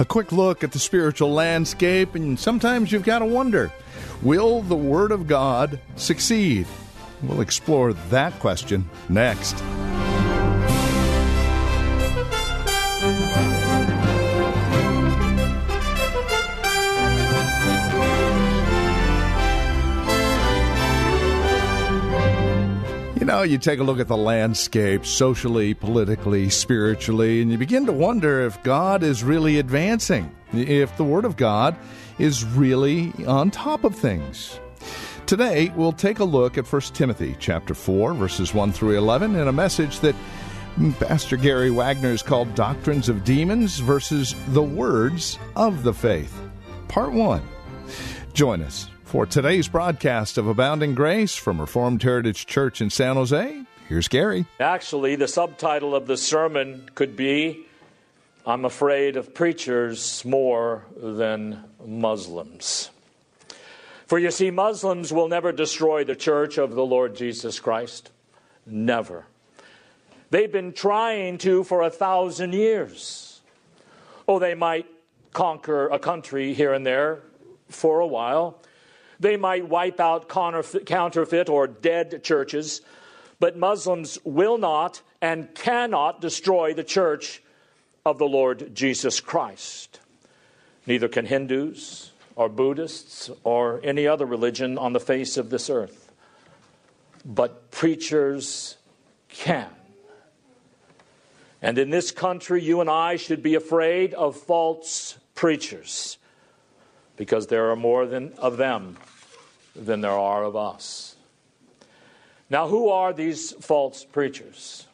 A quick look at the spiritual landscape, and sometimes you've got to wonder will the Word of God succeed? We'll explore that question next. You know, you take a look at the landscape socially, politically, spiritually, and you begin to wonder if God is really advancing, if the Word of God is really on top of things. Today, we'll take a look at 1 Timothy chapter 4, verses 1 through 11, in a message that Pastor Gary Wagner has called Doctrines of Demons versus the Words of the Faith. Part 1. Join us for today's broadcast of Abounding Grace from Reformed Heritage Church in San Jose, here's Gary. Actually, the subtitle of the sermon could be I'm afraid of preachers more than Muslims. For you see, Muslims will never destroy the church of the Lord Jesus Christ. Never. They've been trying to for a thousand years. Oh, they might conquer a country here and there for a while. They might wipe out counterfeit or dead churches, but Muslims will not and cannot destroy the church of the Lord Jesus Christ. Neither can Hindus or Buddhists or any other religion on the face of this earth. But preachers can. And in this country, you and I should be afraid of false preachers because there are more than, of them than there are of us. Now, who are these false preachers?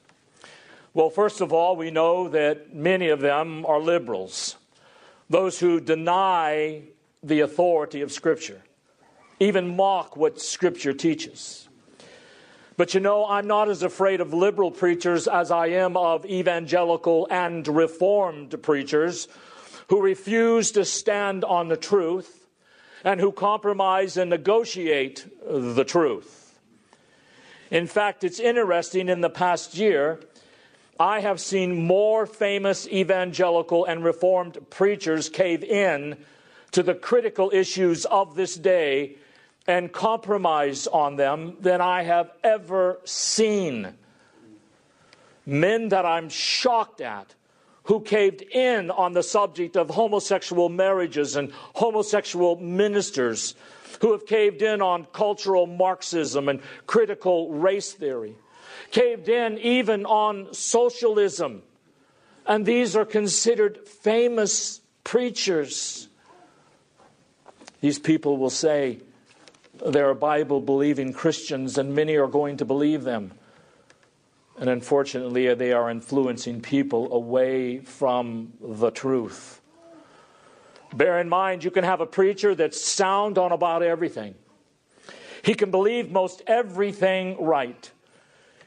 Well, first of all, we know that many of them are liberals, those who deny the authority of Scripture, even mock what Scripture teaches. But you know, I'm not as afraid of liberal preachers as I am of evangelical and reformed preachers who refuse to stand on the truth and who compromise and negotiate the truth. In fact, it's interesting in the past year, I have seen more famous evangelical and reformed preachers cave in to the critical issues of this day and compromise on them than I have ever seen. Men that I'm shocked at who caved in on the subject of homosexual marriages and homosexual ministers, who have caved in on cultural Marxism and critical race theory, caved in even on socialism. And these are considered famous preachers. These people will say they're Bible believing Christians, and many are going to believe them. And unfortunately, they are influencing people away from the truth. Bear in mind, you can have a preacher that's sound on about everything. He can believe most everything right.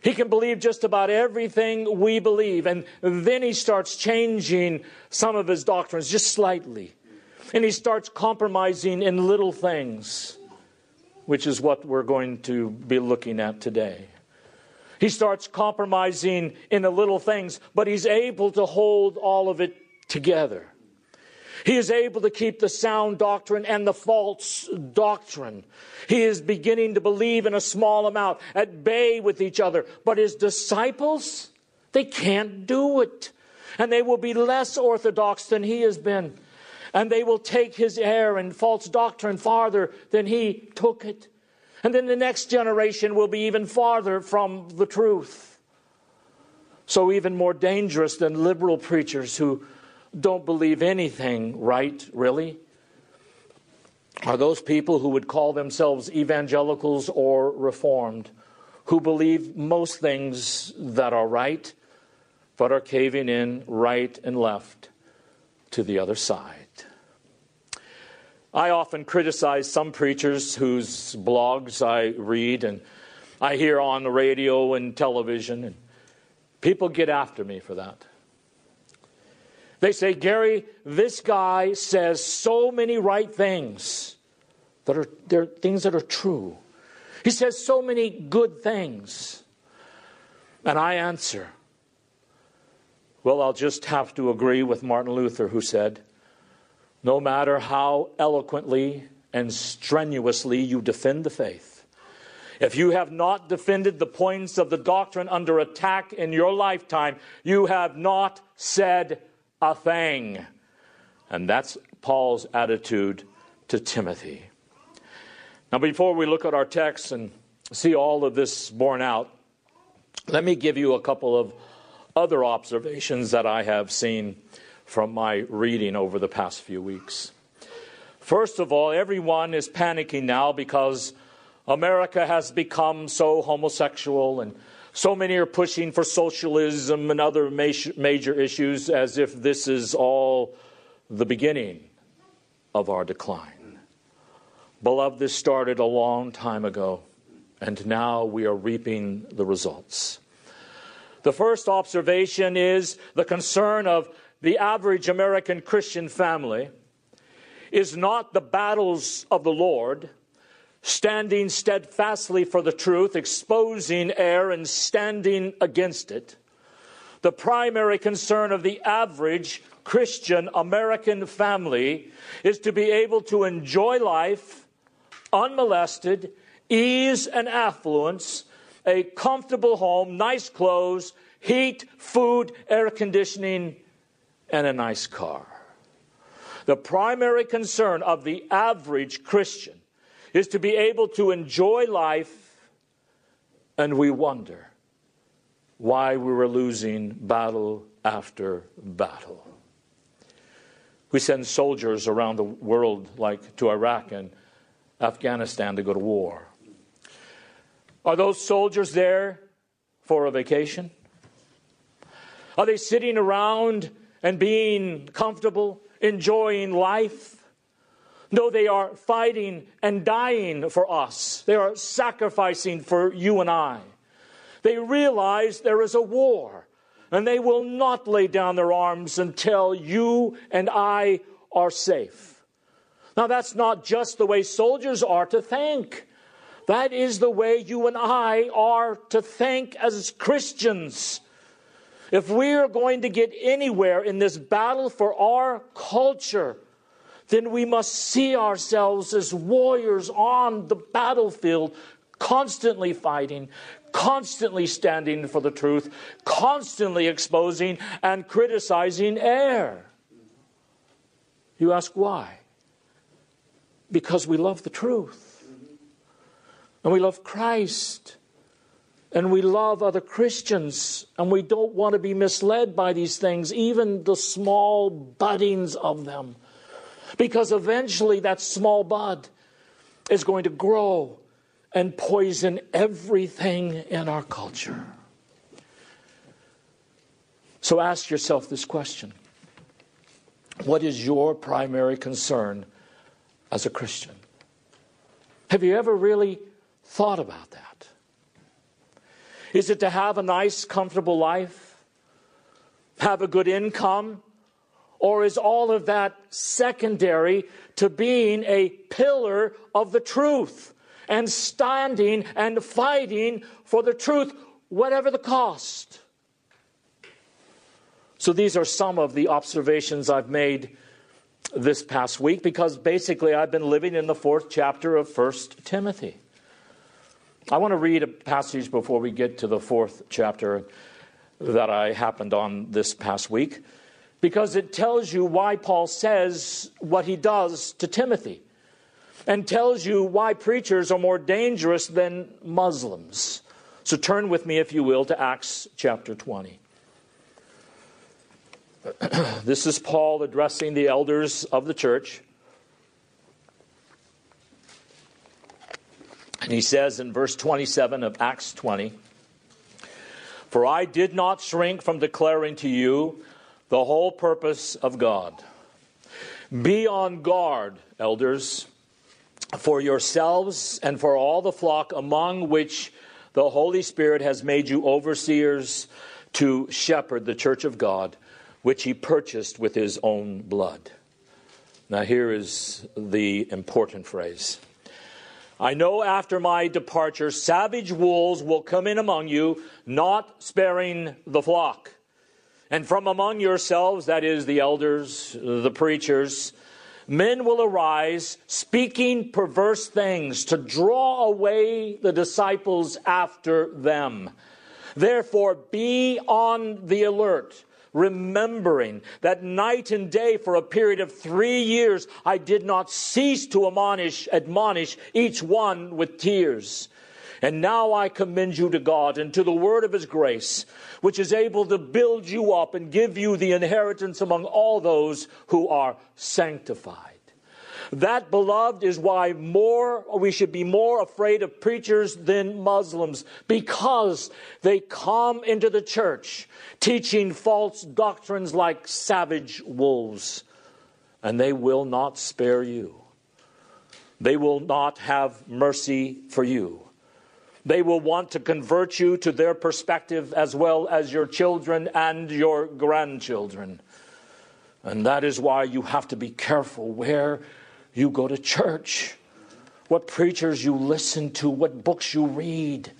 He can believe just about everything we believe. And then he starts changing some of his doctrines just slightly. And he starts compromising in little things, which is what we're going to be looking at today. He starts compromising in the little things, but he's able to hold all of it together. He is able to keep the sound doctrine and the false doctrine. He is beginning to believe in a small amount, at bay with each other. But his disciples, they can't do it. And they will be less orthodox than he has been. And they will take his error and false doctrine farther than he took it. And then the next generation will be even farther from the truth. So, even more dangerous than liberal preachers who don't believe anything right, really, are those people who would call themselves evangelicals or reformed, who believe most things that are right, but are caving in right and left. to the other side. I often criticize some preachers whose blogs I read and I hear on the radio and television, and people get after me for that. They say, Gary, this guy says so many right things that are they're things that are true. He says so many good things. And I answer, well, I'll just have to agree with Martin Luther, who said, no matter how eloquently and strenuously you defend the faith, if you have not defended the points of the doctrine under attack in your lifetime, you have not said a thing. And that's Paul's attitude to Timothy. Now, before we look at our text and see all of this borne out, let me give you a couple of other observations that I have seen from my reading over the past few weeks. First of all, everyone is panicking now because America has become so homosexual and so many are pushing for socialism and other major issues as if this is all the beginning of our decline. Beloved, this started a long time ago, and now we are reaping the results. The first observation is the concern of the average American Christian family is not the battles of the Lord, standing steadfastly for the truth, exposing error, and standing against it. The primary concern of the average Christian American family is to be able to enjoy life unmolested, ease and affluence, a comfortable home, nice clothes, heat, food, air conditioning, and a nice car. The primary concern of the average Christian is to be able to enjoy life, and we wonder why we were losing battle after battle. We send soldiers around the world, like to Iraq and Afghanistan, to go to war. Are those soldiers there for a vacation? Are they sitting around and being comfortable, enjoying life. No, they are fighting and dying for us. They are sacrificing for you and I. They realize there is a war, and they will not lay down their arms until you and I are safe. Now, that's not just the way soldiers are to think. That is the way you and I are to think as Christians. If we are going to get anywhere in this battle for our culture, then we must see ourselves as warriors on the battlefield, constantly fighting, constantly standing for the truth, constantly exposing and criticizing error. You ask why? Because we love the truth. And we love Christ and we love other Christians, and we don't want to be misled by these things, even the small buddings of them. Because eventually that small bud is going to grow and poison everything in our culture. So ask yourself this question What is your primary concern as a Christian? Have you ever really thought about that? Is it to have a nice, comfortable life? Have a good income? Or is all of that secondary to being a pillar of the truth and standing and fighting for the truth, whatever the cost? So, these are some of the observations I've made this past week because basically I've been living in the fourth chapter of First Timothy. I want to read a passage before we get to the fourth chapter that I happened on this past week because it tells you why Paul says what he does to Timothy and tells you why preachers are more dangerous than Muslims. So turn with me, if you will, to Acts chapter 20. this is Paul addressing the elders of the church. And he says in verse 27 of Acts 20 For I did not shrink from declaring to you the whole purpose of God. Be on guard, elders, for yourselves and for all the flock among which the Holy Spirit has made you overseers to shepherd the church of God, which he purchased with his own blood. Now, here is the important phrase. I know after my departure, savage wolves will come in among you, not sparing the flock. And from among yourselves, that is, the elders, the preachers, men will arise speaking perverse things to draw away the disciples after them. Therefore, be on the alert, remembering that night and day for a period of three years I did not cease to admonish, admonish each one with tears. And now I commend you to God and to the word of his grace, which is able to build you up and give you the inheritance among all those who are sanctified. That, beloved, is why more we should be more afraid of preachers than Muslims because they come into the church teaching false doctrines like savage wolves, and they will not spare you. They will not have mercy for you. They will want to convert you to their perspective as well as your children and your grandchildren. And that is why you have to be careful where you go to church, what preachers you listen to, what books you read,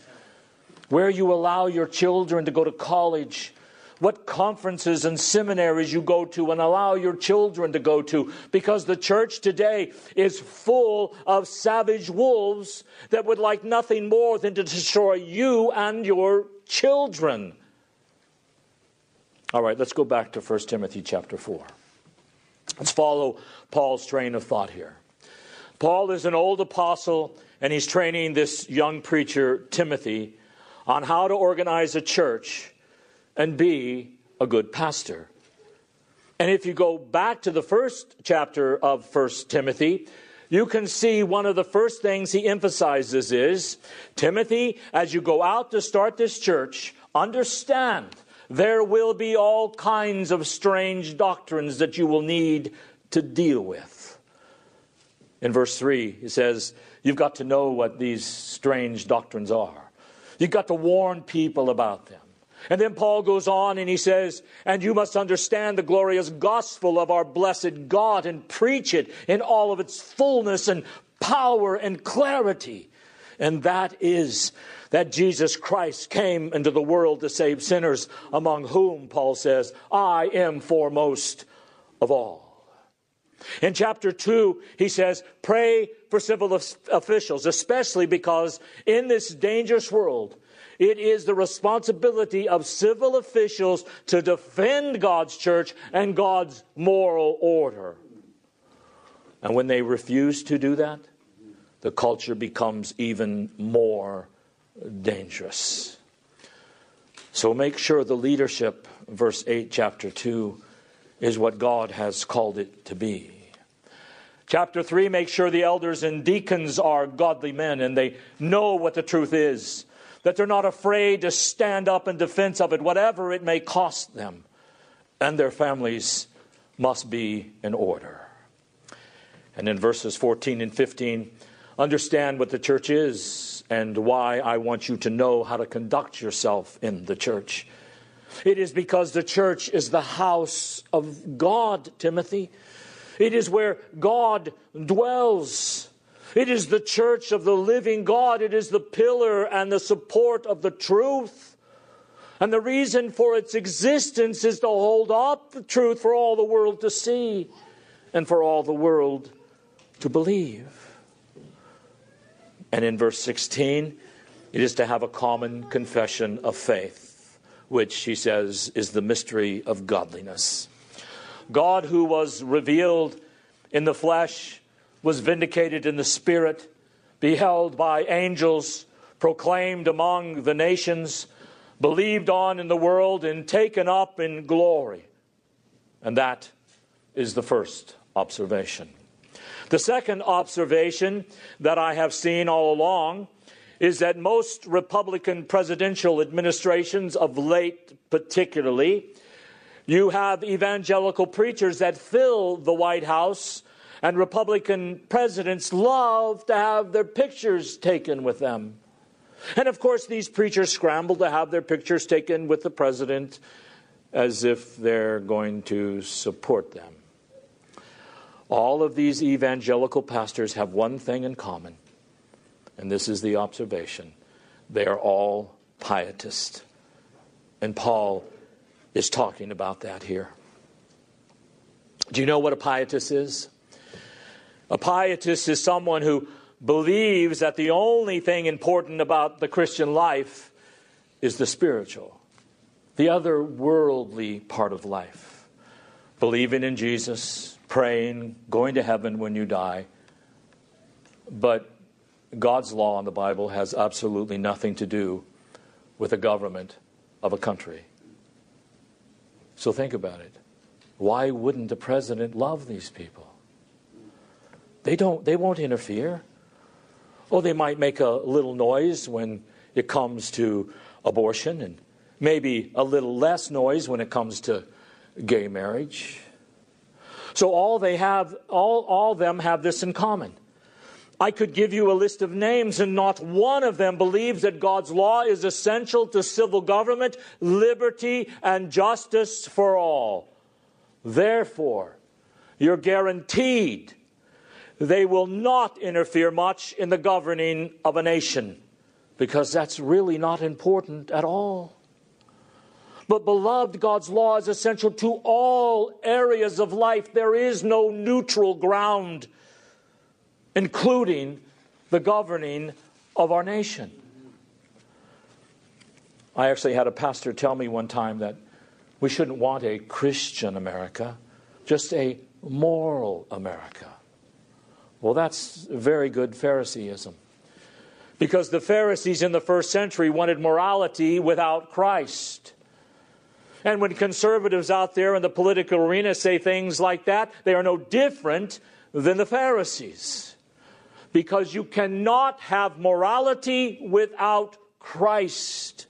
where you allow your children to go to college, what conferences and seminaries you go to and allow your children to go to because the church today is full of savage wolves that would like nothing more than to destroy you and your children. All right, let's go back to 1 Timothy chapter 4. Let's follow Paul's train of thought here. Paul is an old apostle and he's training this young preacher, Timothy, on how to organize a church and be a good pastor. And if you go back to the first chapter of First Timothy, you can see one of the first things he emphasizes is Timothy, as you go out to start this church, understand there will be all kinds of strange doctrines that you will need to deal with. In verse 3, he says, You've got to know what these strange doctrines are. You've got to warn people about them. And then Paul goes on and he says, And you must understand the glorious gospel of our blessed God and preach it in all of its fullness and power and clarity. And that is that Jesus Christ came into the world to save sinners, among whom, Paul says, I am foremost of all. In chapter 2, he says, Pray for civil officials, especially because in this dangerous world, it is the responsibility of civil officials to defend God's church and God's moral order. And when they refuse to do that, the culture becomes even more dangerous. So make sure the leadership, verse 8, chapter 2, is what God has called it to be. Chapter 3, make sure the elders and deacons are godly men and they know what the truth is, that they're not afraid to stand up in defense of it, whatever it may cost them, and their families must be in order. And in verses 14 and 15, understand what the church is and why I want you to know how to conduct yourself in the church. It is because the church is the house of God, Timothy. It is where God dwells. It is the church of the living God. It is the pillar and the support of the truth. And the reason for its existence is to hold up the truth for all the world to see and for all the world to believe. And in verse 16, it is to have a common confession of faith, which he says is the mystery of godliness. God, who was revealed in the flesh, was vindicated in the spirit, beheld by angels, proclaimed among the nations, believed on in the world, and taken up in glory. And that is the first observation. The second observation that I have seen all along is that most Republican presidential administrations of late, particularly, You have evangelical preachers that fill the White House, and Republican presidents love to have their pictures taken with them. And of course, these preachers scramble to have their pictures taken with the president as if they're going to support them. All of these evangelical pastors have one thing in common, and this is the observation they are all pietists. And Paul is talking about that here. Do you know what a pietist is? A pietist is someone who believes that the only thing important about the Christian life is the spiritual, the other worldly part of life. Believing in Jesus, praying, going to heaven when you die. But God's law in the Bible has absolutely nothing to do with the government of a country. So think about it. Why wouldn't the president love these people? They don't they won't interfere. Oh, they might make a little noise when it comes to abortion and maybe a little less noise when it comes to gay marriage. So all they have, all, all them have this in common. I could give you a list of names, and not one of them believes that God's law is essential to civil government, liberty, and justice for all. Therefore, you're guaranteed they will not interfere much in the governing of a nation because that's really not important at all. But, beloved, God's law is essential to all areas of life. There is no neutral ground, including the governing of our nation. I actually had a pastor tell me one time that we shouldn't want a Christian America, just a moral America. Well, that's very good Phariseeism. Because the Pharisees in the first century wanted morality without Christ. And when conservatives out there in the political arena say things like that, they are no different than the Pharisees. Because you cannot have morality without Christ.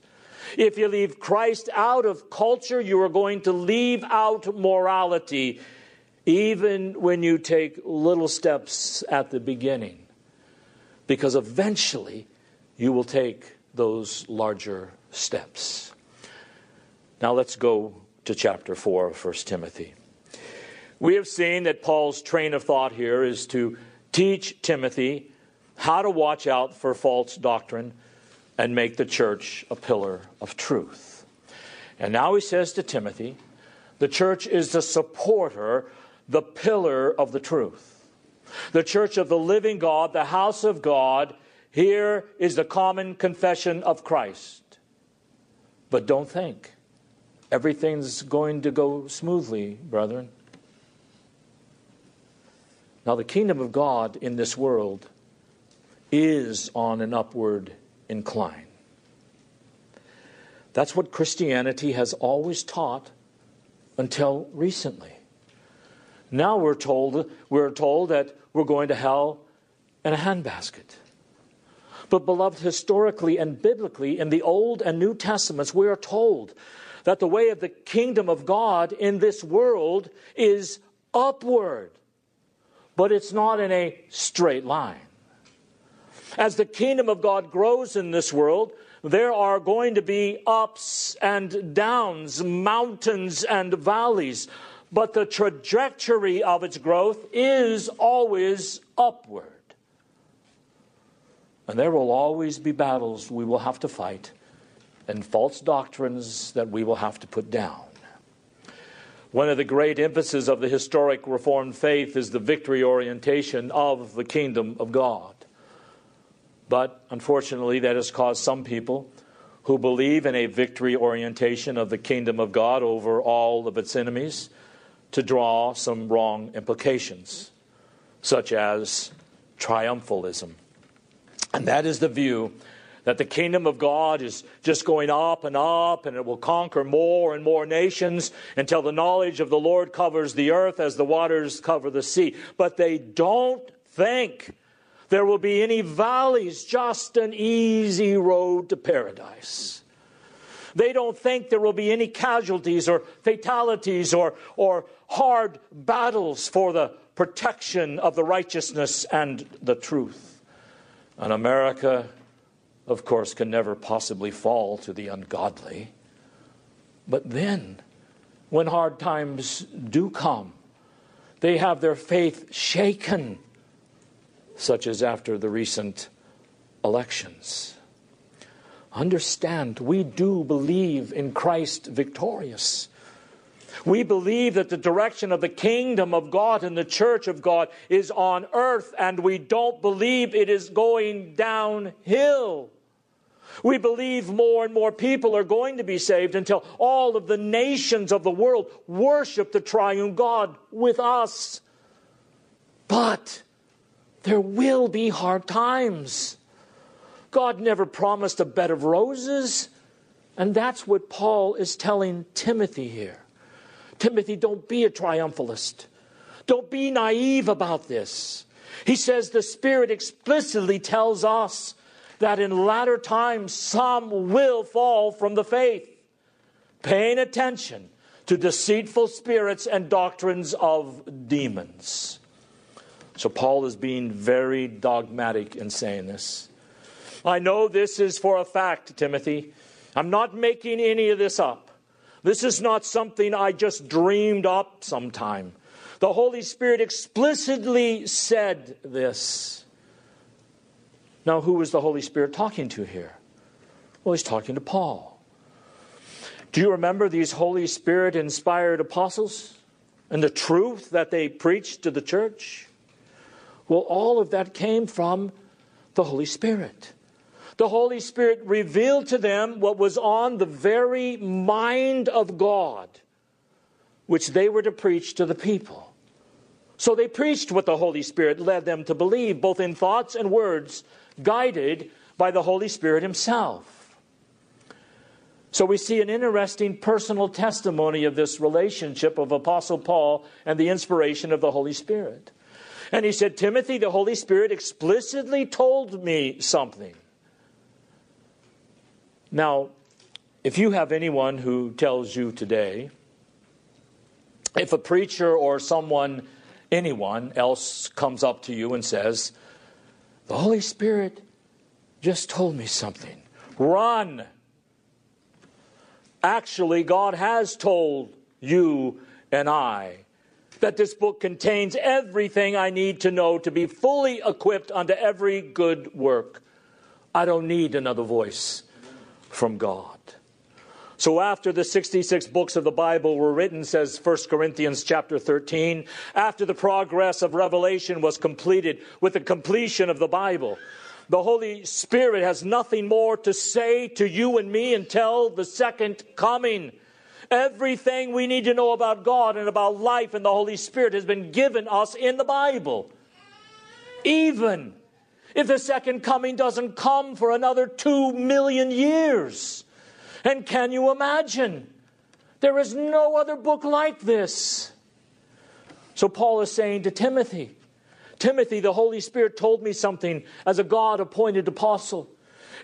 If you leave Christ out of culture, you are going to leave out morality even when you take little steps at the beginning, because eventually you will take those larger steps. Now let's go to chapter 4 of 1 Timothy. We have seen that Paul's train of thought here is to teach Timothy how to watch out for false doctrine and make the church a pillar of truth. And now he says to Timothy, the church is the supporter the pillar of the truth. The church of the living God, the house of God, here is the common confession of Christ. But don't think everything's going to go smoothly, brethren. Now, the kingdom of God in this world is on an upward incline. That's what Christianity has always taught until recently. Now we're told, we're told that we're going to hell in a handbasket. But, beloved, historically and biblically, in the Old and New Testaments, we are told that the way of the kingdom of God in this world is upward, but it's not in a straight line. As the kingdom of God grows in this world, there are going to be ups and downs, mountains and valleys but the trajectory of its growth is always upward. And there will always be battles we will have to fight and false doctrines that we will have to put down. One of the great emphases of the historic Reformed faith is the victory orientation of the kingdom of God. But unfortunately, that has caused some people who believe in a victory orientation of the kingdom of God over all of its enemies to draw some wrong implications, such as triumphalism. And that is the view that the kingdom of God is just going up and up, and it will conquer more and more nations until the knowledge of the Lord covers the earth as the waters cover the sea. But they don't think there will be any valleys, just an easy road to paradise. They don't think there will be any casualties or fatalities or, or hard battles for the protection of the righteousness and the truth. And America, of course, can never possibly fall to the ungodly. But then, when hard times do come, they have their faith shaken, such as after the recent elections. Understand, we do believe in Christ victorious. We believe that the direction of the kingdom of God and the church of God is on earth, and we don't believe it is going downhill. We believe more and more people are going to be saved until all of the nations of the world worship the triune God with us. But there will be hard times. God never promised a bed of roses. And that's what Paul is telling Timothy here. Timothy, don't be a triumphalist. Don't be naive about this. He says the Spirit explicitly tells us that in latter times some will fall from the faith, paying attention to deceitful spirits and doctrines of demons. So, Paul is being very dogmatic in saying this. I know this is for a fact, Timothy. I'm not making any of this up. This is not something I just dreamed up sometime. The Holy Spirit explicitly said this. Now, who was the Holy Spirit talking to here? Well, he's talking to Paul. Do you remember these Holy Spirit inspired apostles and the truth that they preached to the church? Well, all of that came from the Holy Spirit the Holy Spirit revealed to them what was on the very mind of God, which they were to preach to the people. So they preached what the Holy Spirit led them to believe, both in thoughts and words, guided by the Holy Spirit Himself. So we see an interesting personal testimony of this relationship of Apostle Paul and the inspiration of the Holy Spirit. And he said, Timothy, the Holy Spirit explicitly told me something. Now, if you have anyone who tells you today, if a preacher or someone, anyone else comes up to you and says, The Holy Spirit just told me something, run. Actually, God has told you and I that this book contains everything I need to know to be fully equipped unto every good work. I don't need another voice from God. So after the 66 books of the Bible were written, says 1 Corinthians chapter 13, after the progress of revelation was completed with the completion of the Bible, the Holy Spirit has nothing more to say to you and me until the second coming. Everything we need to know about God and about life and the Holy Spirit has been given us in the Bible. Even if the second coming doesn't come for another two million years. And can you imagine? There is no other book like this. So Paul is saying to Timothy, Timothy, the Holy Spirit told me something as a God appointed apostle.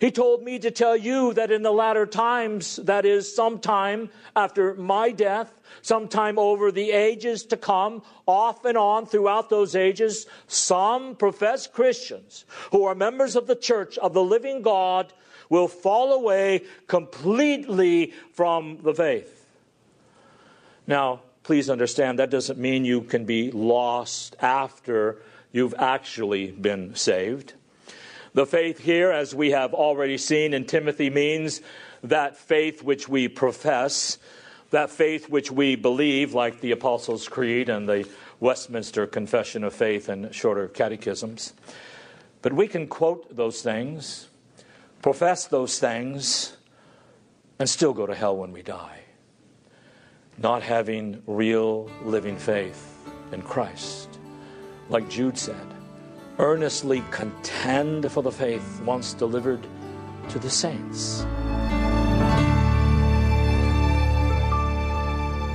He told me to tell you that in the latter times, that is, sometime after my death, sometime over the ages to come, off and on throughout those ages, some professed Christians who are members of the church of the living God will fall away completely from the faith. Now, please understand that doesn't mean you can be lost after you've actually been saved. The faith here, as we have already seen in Timothy, means that faith which we profess, that faith which we believe, like the Apostles' Creed and the Westminster Confession of Faith and shorter catechisms. But we can quote those things, profess those things, and still go to hell when we die, not having real living faith in Christ. Like Jude said, earnestly contend for the faith once delivered to the saints.